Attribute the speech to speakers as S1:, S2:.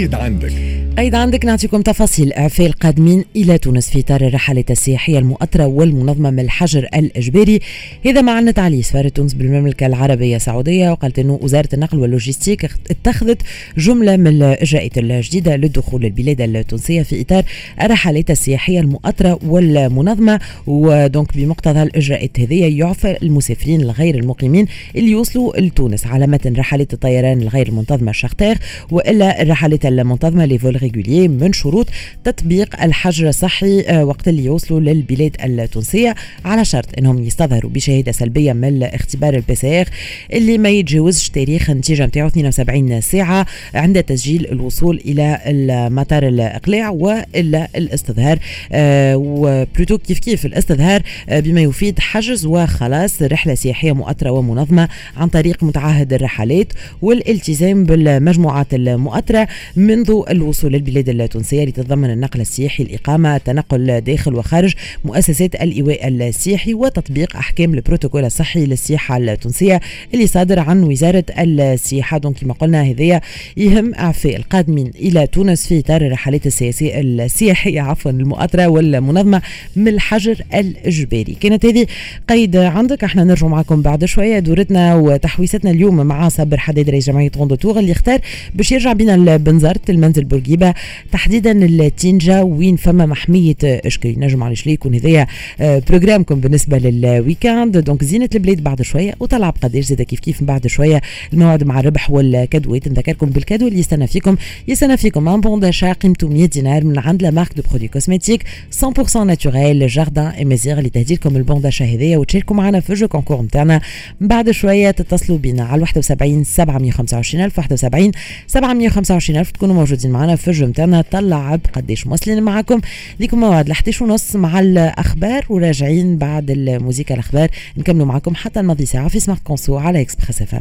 S1: قيد عندك.
S2: أيضا عندك نعطيكم تفاصيل. إعفاء القادمين إلى تونس في إطار الرحلات السياحية المؤطرة والمنظمة من الحجر الإجباري. هذا ما أعلنت عليه سفارة تونس بالمملكة العربية السعودية وقالت أنه وزارة النقل واللوجستيك اتخذت جملة من الإجراءات الجديدة للدخول البلاد التونسية في إطار الرحلات السياحية المؤطرة والمنظمة. و donc بمقتضى الإجراءات هذه يعفى المسافرين الغير المقيمين اللي يوصلوا لتونس على متن رحلات الطيران الغير المنتظمة شختير وإلا الرحلات المنتظمة les vols réguliers من شروط تطبيق الحجر الصحي آه، وقت اللي يوصلوا للبلاد التونسية. على شرط إنهم يستظهروا بشهادة سلبية من الاختبار ال PCR اللي ما يتجاوزش تاريخ النتيجة نتاعو 72 ساعة عند تسجيل الوصول إلى المطار الإقلاع وإلا الاستظهار. آه، و plutôt كيف كيف الاستظهار؟ آه، بما يفيد حجز وخلاص رحلة سياحية مؤطرة ومنظمة عن طريق متعهد الرحلات والالتزام بالمجموعات المؤطرة منذ الوصول للبلاد التونسية لتتضمن النقل السياحي الإقامة التنقل داخل وخارج مؤسسات الإيواء السياحي وتطبيق أحكام البروتوكول الصحي للسياحة التونسية اللي صادر عن وزارة السياحة. donc كما قلنا هذايا يهم إعفاء القادمين إلى تونس في إطار الرحلات السياسية السياحية عفوا المؤطرة والمنظمة من الحجر الإجباري كانت هذه قيد عندك. إحنا نرجع معكم بعد شوية دورتنا وتحويستنا اليوم مع صابر حداد رئيس جمعية غوندو اللي اختار باش يرجع بنا بنزرت المنزل بورقيبة تحديدا التينجا وين فما محمية اشكري نجم على شلي يكون هذايا آه، بروجرامكم بالنسبة للويكاند دونك زينة البلاد بعد شوية وطلع بقداش زاد كيف كيف بعد شوية. الموعد مع الربح والكادوات نذكركم بالكادو اللي يستنى فيكم يستنى فيكم ان بون داشا قيمته 100 دينار من عند لا مارك دو برودوي كوزميتيك 100% naturelle Jardin Amazigh اللي تهدي لكم ال bon d'achat هذايا وتشاركوا معنا في ال jeu concours نتاعنا بعد شوية تتصلوا بنا على 71 725 ألف 71 725 ألف تكونوا موجودين معنا في ال jeu نتاعنا طلع قديش موصلين معكم. ليكم موعد ل 11 ونص مع الأخبار وراجعين بعد الموسيقى الأخبار. نكملوا معكم حتى الماضي ساعة في Smart Conso على Express FM